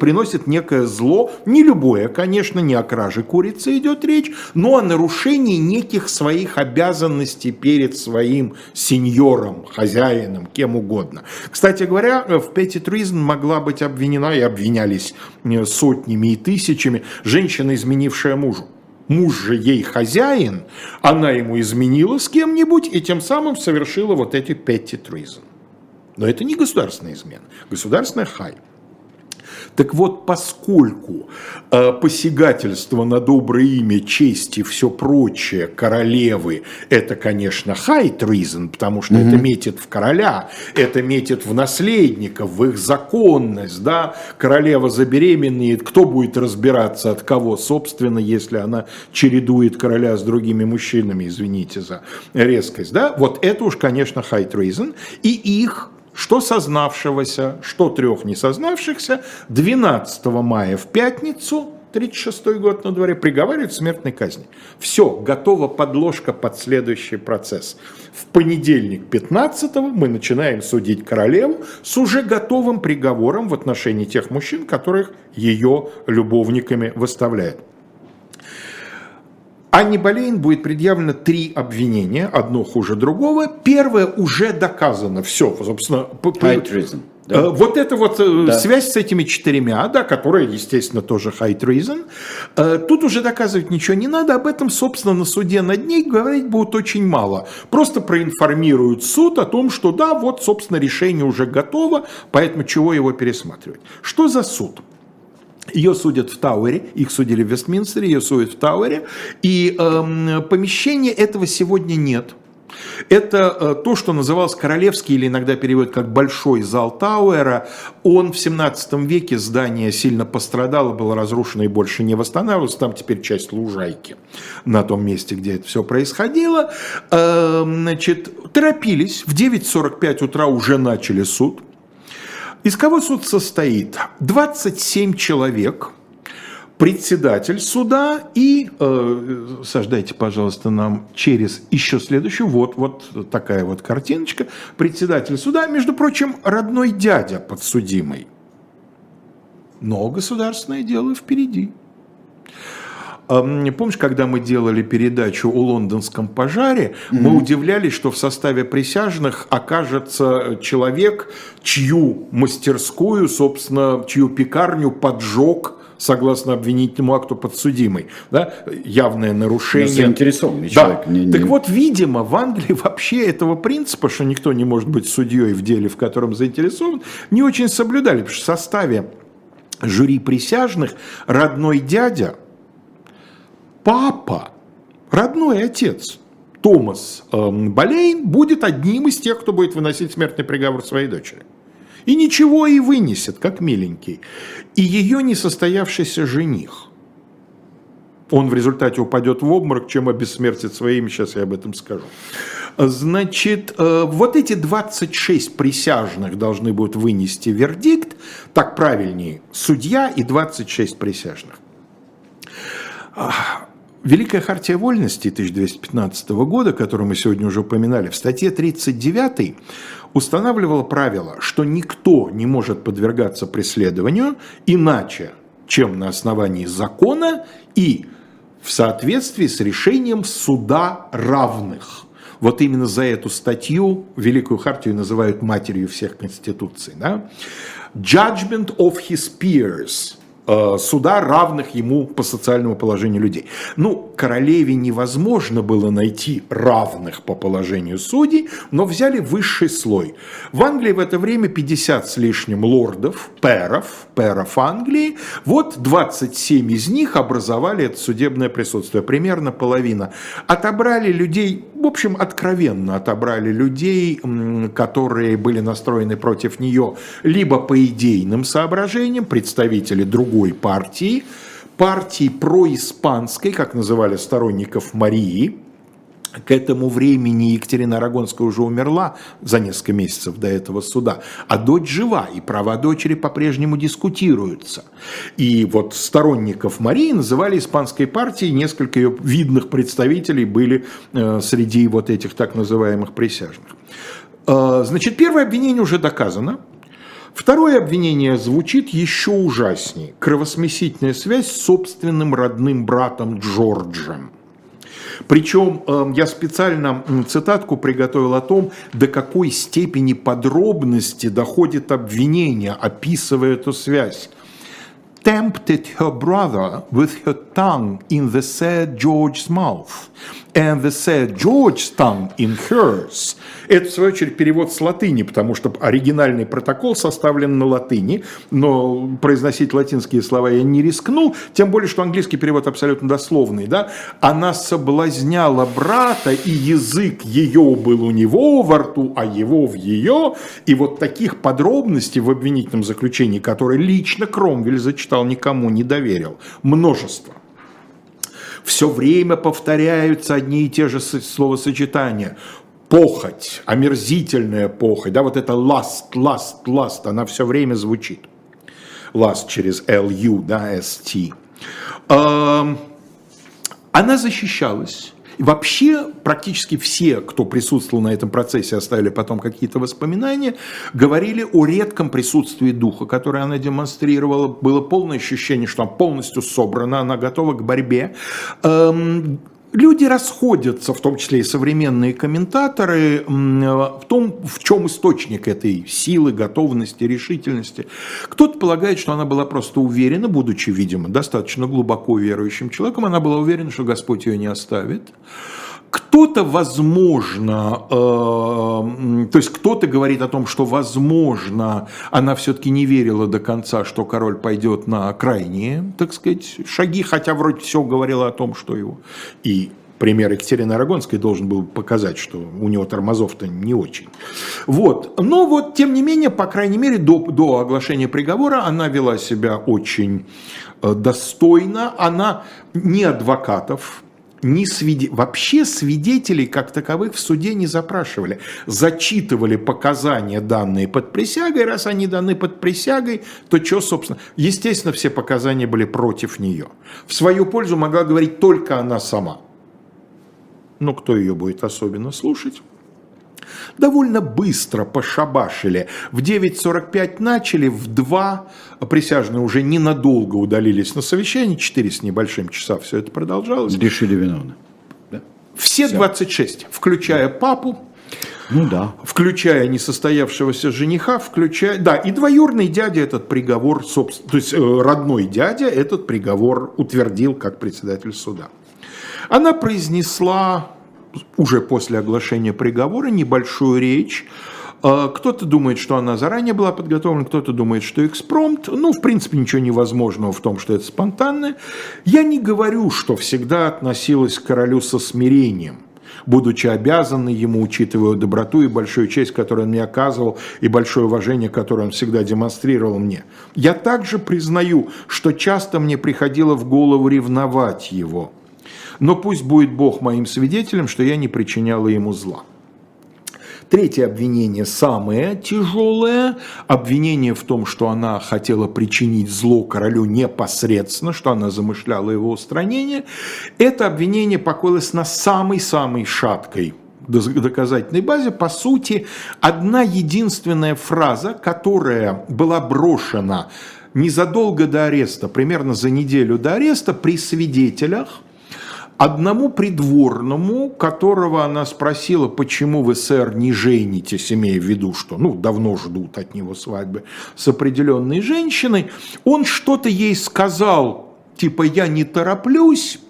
приносит некое зло, не любое, конечно, не о краже курицы идет речь, но о нарушении неких своих обязанностей перед своим сеньором, хозяином, кем угодно. Кстати говоря, в Петти Тризн могла быть обвинена и обвинялись э, сотнями и тысячами женщина, изменившая мужу муж же ей хозяин, она ему изменила с кем-нибудь и тем самым совершила вот эти petty treason. Но это не государственная измена. Государственная хай. Так вот, поскольку э, посягательство на доброе имя, честь и все прочее королевы, это, конечно, high treason, потому что mm-hmm. это метит в короля, это метит в наследников, в их законность, да, королева забеременеет, кто будет разбираться от кого, собственно, если она чередует короля с другими мужчинами, извините за резкость, да, вот это уж, конечно, high treason, и их что сознавшегося, что трех несознавшихся, 12 мая в пятницу 36 год на дворе, приговаривают к смертной казни. Все, готова подложка под следующий процесс. В понедельник 15 мы начинаем судить королеву с уже готовым приговором в отношении тех мужчин, которых ее любовниками выставляет. Анне Болейн будет предъявлено три обвинения, одно хуже другого. Первое уже доказано, все, собственно. High treason. Да. Э, вот эта вот э, да. связь с этими четырьмя, да, которая, естественно, тоже high treason, э, тут уже доказывать ничего не надо, об этом, собственно, на суде над ней говорить будет очень мало. Просто проинформируют суд о том, что да, вот, собственно, решение уже готово, поэтому чего его пересматривать. Что за суд? Ее судят в Тауэре, их судили в Вестминстере, ее судят в Тауэре, и э, помещения этого сегодня нет. Это э, то, что называлось королевский или иногда переводят как большой зал Тауэра. Он в 17 веке, здание сильно пострадало, было разрушено и больше не восстанавливалось. Там теперь часть лужайки на том месте, где это все происходило. Э, значит, торопились, в 9.45 утра уже начали суд. Из кого суд состоит? 27 человек, председатель суда и, э, сождайте, пожалуйста, нам через еще следующую, вот, вот такая вот картиночка, председатель суда, между прочим, родной дядя подсудимый. Но государственное дело впереди. Помнишь, когда мы делали передачу о лондонском пожаре, mm-hmm. мы удивлялись, что в составе присяжных окажется человек, чью мастерскую, собственно, чью пекарню поджег согласно обвинительному акту подсудимый. Да? Явное нарушение. Заинтересованный да. человек. Не, не... Так вот, видимо, в Англии вообще этого принципа, что никто не может быть судьей в деле, в котором заинтересован, не очень соблюдали. Потому что в составе жюри присяжных родной дядя – папа, родной отец, Томас э, Болейн, будет одним из тех, кто будет выносить смертный приговор своей дочери. И ничего и вынесет, как миленький. И ее несостоявшийся жених. Он в результате упадет в обморок, чем обессмертит своим, сейчас я об этом скажу. Значит, э, вот эти 26 присяжных должны будут вынести вердикт, так правильнее, судья и 26 присяжных. Великая хартия вольности 1215 года, которую мы сегодня уже упоминали, в статье 39 устанавливала правило, что никто не может подвергаться преследованию иначе, чем на основании закона и в соответствии с решением суда равных. Вот именно за эту статью Великую Хартию называют матерью всех конституций. Да? Judgment of his peers – суда, равных ему по социальному положению людей. Ну, королеве невозможно было найти равных по положению судей, но взяли высший слой. В Англии в это время 50 с лишним лордов, перов, перов Англии. Вот 27 из них образовали это судебное присутствие, примерно половина. Отобрали людей, в общем, откровенно отобрали людей, которые были настроены против нее либо по идейным соображениям, представители других другой партии, партии происпанской, как называли сторонников Марии, к этому времени Екатерина Арагонская уже умерла за несколько месяцев до этого суда, а дочь жива, и права дочери по-прежнему дискутируются. И вот сторонников Марии называли испанской партией, несколько ее видных представителей были э, среди вот этих так называемых присяжных. Э, значит, первое обвинение уже доказано, Второе обвинение звучит еще ужаснее. Кровосмесительная связь с собственным родным братом Джорджем. Причем эм, я специально цитатку приготовил о том, до какой степени подробности доходит обвинение, описывая эту связь. Tempted her brother with her tongue in the said George's mouth and the said George's tongue in hers. Это, в свою очередь, перевод с латыни, потому что оригинальный протокол составлен на латыни, но произносить латинские слова я не рискнул, тем более, что английский перевод абсолютно дословный. Да? Она соблазняла брата, и язык ее был у него во рту, а его в ее. И вот таких подробностей в обвинительном заключении, которые лично Кромвель зачитал, никому не доверил. Множество все время повторяются одни и те же словосочетания. Похоть, омерзительная похоть, да, вот это lust, lust, lust, она все время звучит. Lust через L-U, да, S-T. Она защищалась. Вообще практически все, кто присутствовал на этом процессе, оставили потом какие-то воспоминания, говорили о редком присутствии духа, которое она демонстрировала. Было полное ощущение, что она полностью собрана, она готова к борьбе. Эм, Люди расходятся, в том числе и современные комментаторы, в том, в чем источник этой силы, готовности, решительности. Кто-то полагает, что она была просто уверена, будучи, видимо, достаточно глубоко верующим человеком, она была уверена, что Господь ее не оставит. Кто-то, возможно, э, то есть кто-то говорит о том, что, возможно, она все-таки не верила до конца, что король пойдет на крайние, так сказать, шаги, хотя вроде все говорило о том, что его и пример Екатерины Арагонской должен был показать, что у него тормозов-то не очень. Вот. Но вот, тем не менее, по крайней мере, до, до оглашения приговора она вела себя очень э, достойно. Она не адвокатов, ни свиде... вообще свидетелей как таковых в суде не запрашивали. Зачитывали показания, данные под присягой. Раз они даны под присягой, то что, собственно... Естественно, все показания были против нее. В свою пользу могла говорить только она сама. Но кто ее будет особенно слушать? Довольно быстро пошабашили. В 9.45 начали, в 2 присяжные уже ненадолго удалились на совещание, 4 с небольшим часа все это продолжалось. Решили виновны. Да? Все 26, включая папу, ну да. Включая несостоявшегося жениха, включая... Да, и двоюрный дядя этот приговор, собственно, то есть э, родной дядя этот приговор утвердил как председатель суда. Она произнесла уже после оглашения приговора небольшую речь. А, кто-то думает, что она заранее была подготовлена, кто-то думает, что экспромт. Ну, в принципе, ничего невозможного в том, что это спонтанное. Я не говорю, что всегда относилась к королю со смирением будучи обязанной ему, учитывая доброту и большую честь, которую он мне оказывал, и большое уважение, которое он всегда демонстрировал мне. Я также признаю, что часто мне приходило в голову ревновать его – но пусть будет Бог моим свидетелем, что я не причиняла ему зла. Третье обвинение самое тяжелое. Обвинение в том, что она хотела причинить зло королю непосредственно, что она замышляла его устранение. Это обвинение покоилось на самой-самой шаткой доказательной базе, по сути, одна единственная фраза, которая была брошена незадолго до ареста, примерно за неделю до ареста, при свидетелях – Одному придворному, которого она спросила, почему вы, сэр, не женитесь, имея в виду, что ну, давно ждут от него свадьбы с определенной женщиной, он что-то ей сказал, типа «я не тороплюсь»,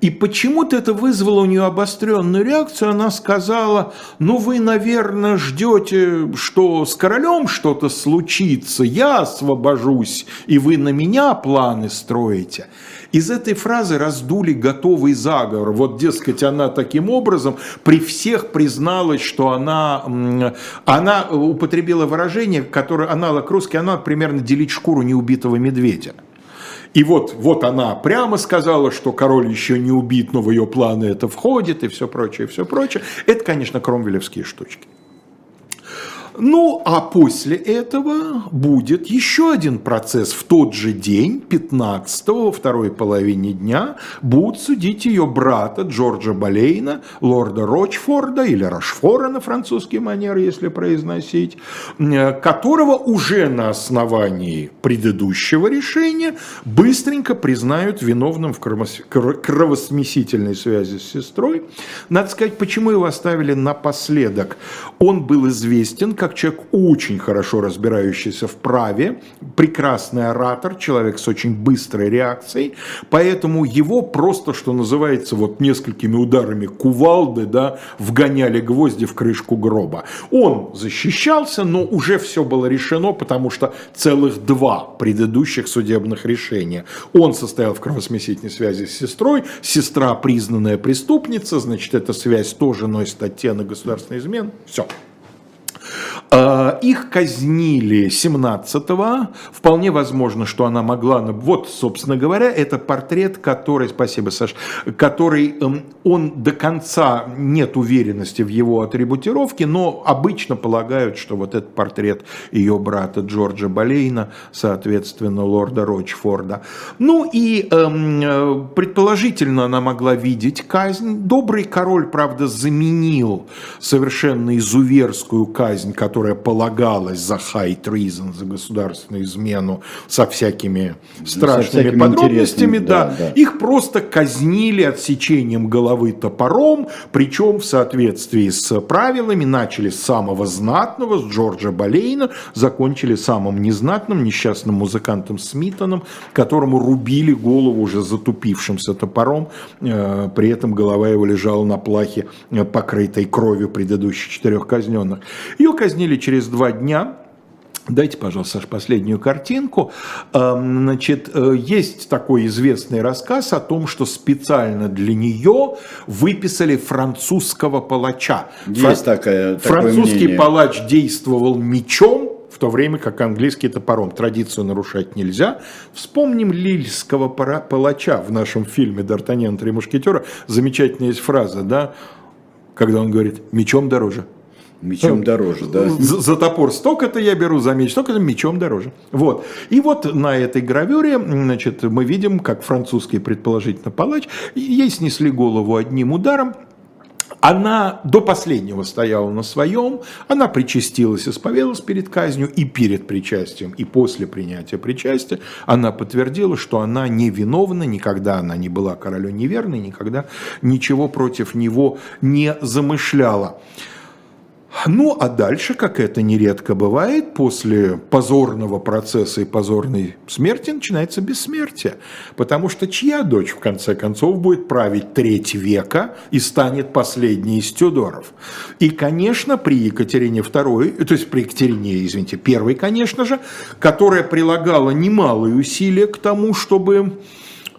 и почему-то это вызвало у нее обостренную реакцию. Она сказала, ну вы, наверное, ждете, что с королем что-то случится, я освобожусь, и вы на меня планы строите. Из этой фразы раздули готовый заговор. Вот, дескать, она таким образом при всех призналась, что она, она употребила выражение, которое аналог русский, она примерно делить шкуру неубитого медведя. И вот, вот она прямо сказала, что король еще не убит, но в ее планы это входит и все прочее, все прочее. Это, конечно, кромвелевские штучки. Ну, а после этого будет еще один процесс. В тот же день, 15 во второй половине дня, будут судить ее брата Джорджа Болейна, лорда Рочфорда или Рашфора на французский манер, если произносить, которого уже на основании предыдущего решения быстренько признают виновным в кровосмесительной связи с сестрой. Надо сказать, почему его оставили напоследок. Он был известен как человек очень хорошо разбирающийся в праве, прекрасный оратор, человек с очень быстрой реакцией, поэтому его просто, что называется, вот несколькими ударами кувалды, да, вгоняли гвозди в крышку гроба. Он защищался, но уже все было решено, потому что целых два предыдущих судебных решения. Он состоял в кровосмесительной связи с сестрой, сестра признанная преступница, значит, эта связь тоже носит оттенок государственной измены. Все. Э, их казнили 17-го. Вполне возможно, что она могла... Вот, собственно говоря, это портрет, который... Спасибо, Саш. Который эм, он до конца нет уверенности в его атрибутировке, но обычно полагают, что вот этот портрет ее брата Джорджа Болейна, соответственно, лорда Рочфорда. Ну и эм, э, предположительно она могла видеть казнь. Добрый король, правда, заменил совершенно изуверскую казнь, которая полагалась за high treason, за государственную измену, со всякими страшными со всякими подробностями. Да, да. Да. Их просто казнили отсечением головы топором, причем в соответствии с правилами начали с самого знатного, с Джорджа Болейна, закончили самым незнатным, несчастным музыкантом Смитоном, которому рубили голову уже затупившимся топором, э, при этом голова его лежала на плахе, э, покрытой кровью предыдущих четырех казненных. Ее казнили через два дня, Дайте, пожалуйста, Саш, последнюю картинку. Эм, значит, э, есть такой известный рассказ о том, что специально для нее выписали французского палача. Есть Фран... такая, Французский мнение. палач действовал мечом, в то время как английский топором. Традицию нарушать нельзя. Вспомним лильского палача в нашем фильме «Д'Артаньян. Три мушкетера». Замечательная есть фраза, да, когда он говорит «мечом дороже». Мечом ну, дороже, да. За, за топор столько-то я беру, за меч столько-то, мечом дороже. Вот. И вот на этой гравюре, значит, мы видим, как французский предположительно палач, ей снесли голову одним ударом, она до последнего стояла на своем, она причастилась, исповедалась перед казнью и перед причастием, и после принятия причастия она подтвердила, что она невиновна, никогда она не была королю неверной, никогда ничего против него не замышляла. Ну, а дальше, как это нередко бывает, после позорного процесса и позорной смерти начинается бессмертие. Потому что чья дочь, в конце концов, будет править треть века и станет последней из Тюдоров? И, конечно, при Екатерине II, то есть при Екатерине, извините, первой, конечно же, которая прилагала немалые усилия к тому, чтобы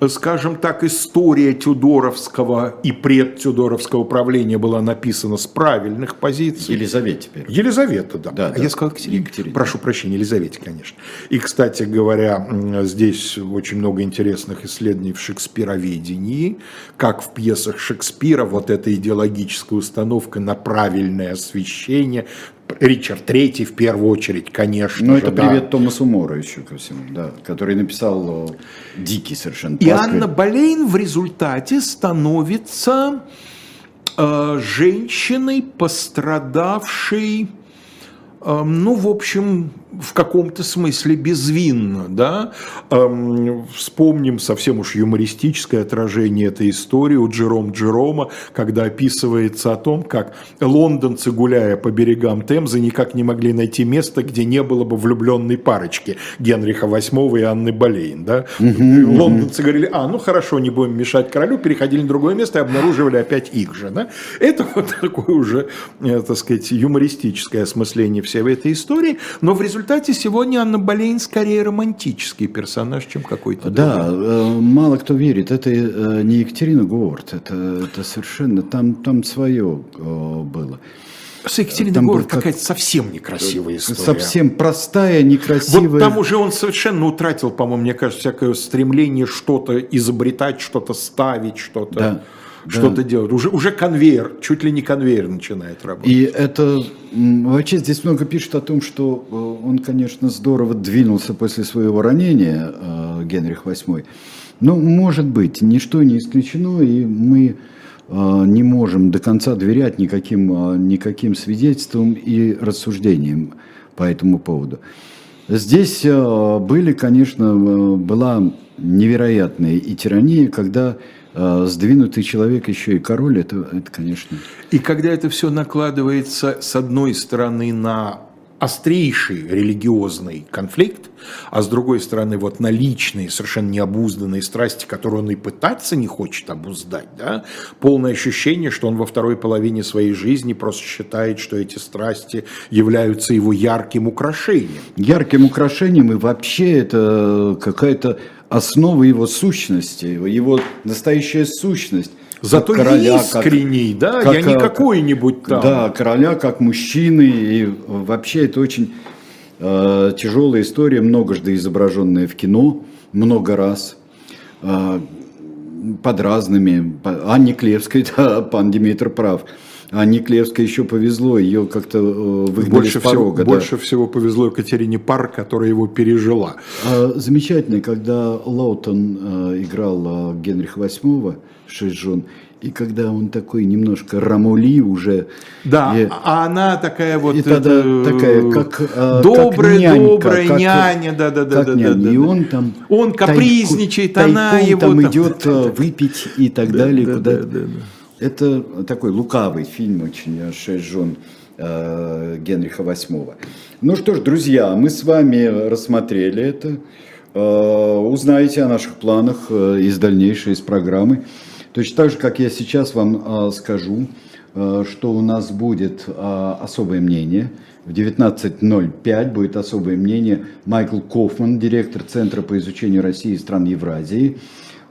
скажем так, история Тюдоровского и предтюдоровского правления была написана с правильных позиций. Елизавете теперь. Елизавета, да. да, да. Я сказал Екатерине. Екатерине. Прошу прощения, Елизавете, конечно. И, кстати говоря, здесь очень много интересных исследований в шекспироведении, как в пьесах Шекспира вот эта идеологическая установка на правильное освещение, Ричард Третий в первую очередь, конечно. Ну, это да. привет Томасу Мору еще ко всему, да, который написал э, дикий совершенно. И Анна Болейн в результате становится э, женщиной, пострадавшей, ну, в общем, в каком-то смысле безвинно. Да? Эм, вспомним совсем уж юмористическое отражение этой истории у Джером Джерома, когда описывается о том, как лондонцы, гуляя по берегам Темзы, никак не могли найти место, где не было бы влюбленной парочки Генриха VIII и Анны Болейн. Да? Лондонцы говорили, а, ну хорошо, не будем мешать королю, переходили на другое место и обнаруживали опять их же. Да? Это вот такое уже, э, так сказать, юмористическое осмысление всей этой истории, но в результате сегодня Анна Болейн скорее романтический персонаж, чем какой-то Да, другой. Э, мало кто верит. Это э, не Екатерина Говард, это, это совершенно, там, там свое э, было. С Екатериной Говард какая-то совсем некрасивая история. Совсем простая, некрасивая. Вот там уже он совершенно утратил, по-моему, мне кажется, всякое стремление что-то изобретать, что-то ставить, что-то... Да что-то делать. Уже, уже конвейер, чуть ли не конвейер начинает работать. И это вообще здесь много пишет о том, что э, он, конечно, здорово двинулся после своего ранения, э, Генрих VIII. Но, может быть, ничто не исключено, и мы э, не можем до конца доверять никаким, никаким свидетельствам и рассуждениям по этому поводу. Здесь были, конечно, была невероятная и тирания, когда сдвинутый человек еще и король, это, это конечно. И когда это все накладывается, с одной стороны, на острейший религиозный конфликт, а с другой стороны вот на личные, совершенно необузданные страсти, которые он и пытаться не хочет обуздать, да? полное ощущение, что он во второй половине своей жизни просто считает, что эти страсти являются его ярким украшением. Ярким украшением и вообще это какая-то основа его сущности, его настоящая сущность. Зато короля, искренний, как, да, как, я не какой-нибудь там. Да, короля как мужчины, и вообще это очень э, тяжелая история, многожды изображенная в кино, много раз, э, под разными, Анне Клевской, да, пан Димитр прав, а Никлевской еще повезло, ее как-то э, выгнали больше с порога. Всего, да. Больше всего повезло Екатерине Пар, которая его пережила. А, замечательно, когда Лаутон э, играл э, Генриха VIII, шесть жен, и когда он такой немножко рамули уже. Да, и, а она такая вот. И тогда это, такая, как добрая, как нянька, добрая как, няня, да, да, да, да, да, да. И он там. Он капризничает, тайком, она его там, там идет выпить и так да, далее, да, куда. Да, да, да. Это такой лукавый фильм очень «Шесть жен» э, Генриха VIII. Ну что ж, друзья, мы с вами рассмотрели это. Э, узнаете о наших планах э, из дальнейшей, из программы. Точно так же, как я сейчас вам скажу, что у нас будет особое мнение. В 19.05 будет особое мнение Майкл Кофман, директор Центра по изучению России и стран Евразии.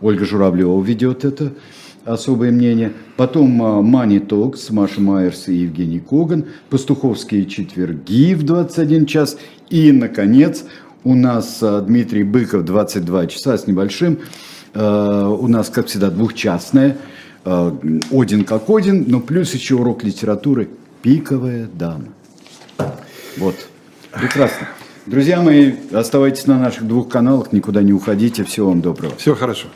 Ольга Журавлева ведет это особое мнение. Потом Мани Токс, Маша Майерс и Евгений Коган. Пастуховские четверги в 21 час. И, наконец, у нас а, Дмитрий Быков 22 часа с небольшим. А, у нас, как всегда, двухчастная. А, один как один, но плюс еще урок литературы «Пиковая дама». Вот. Прекрасно. Друзья мои, оставайтесь на наших двух каналах, никуда не уходите. Всего вам доброго. Всего хорошо.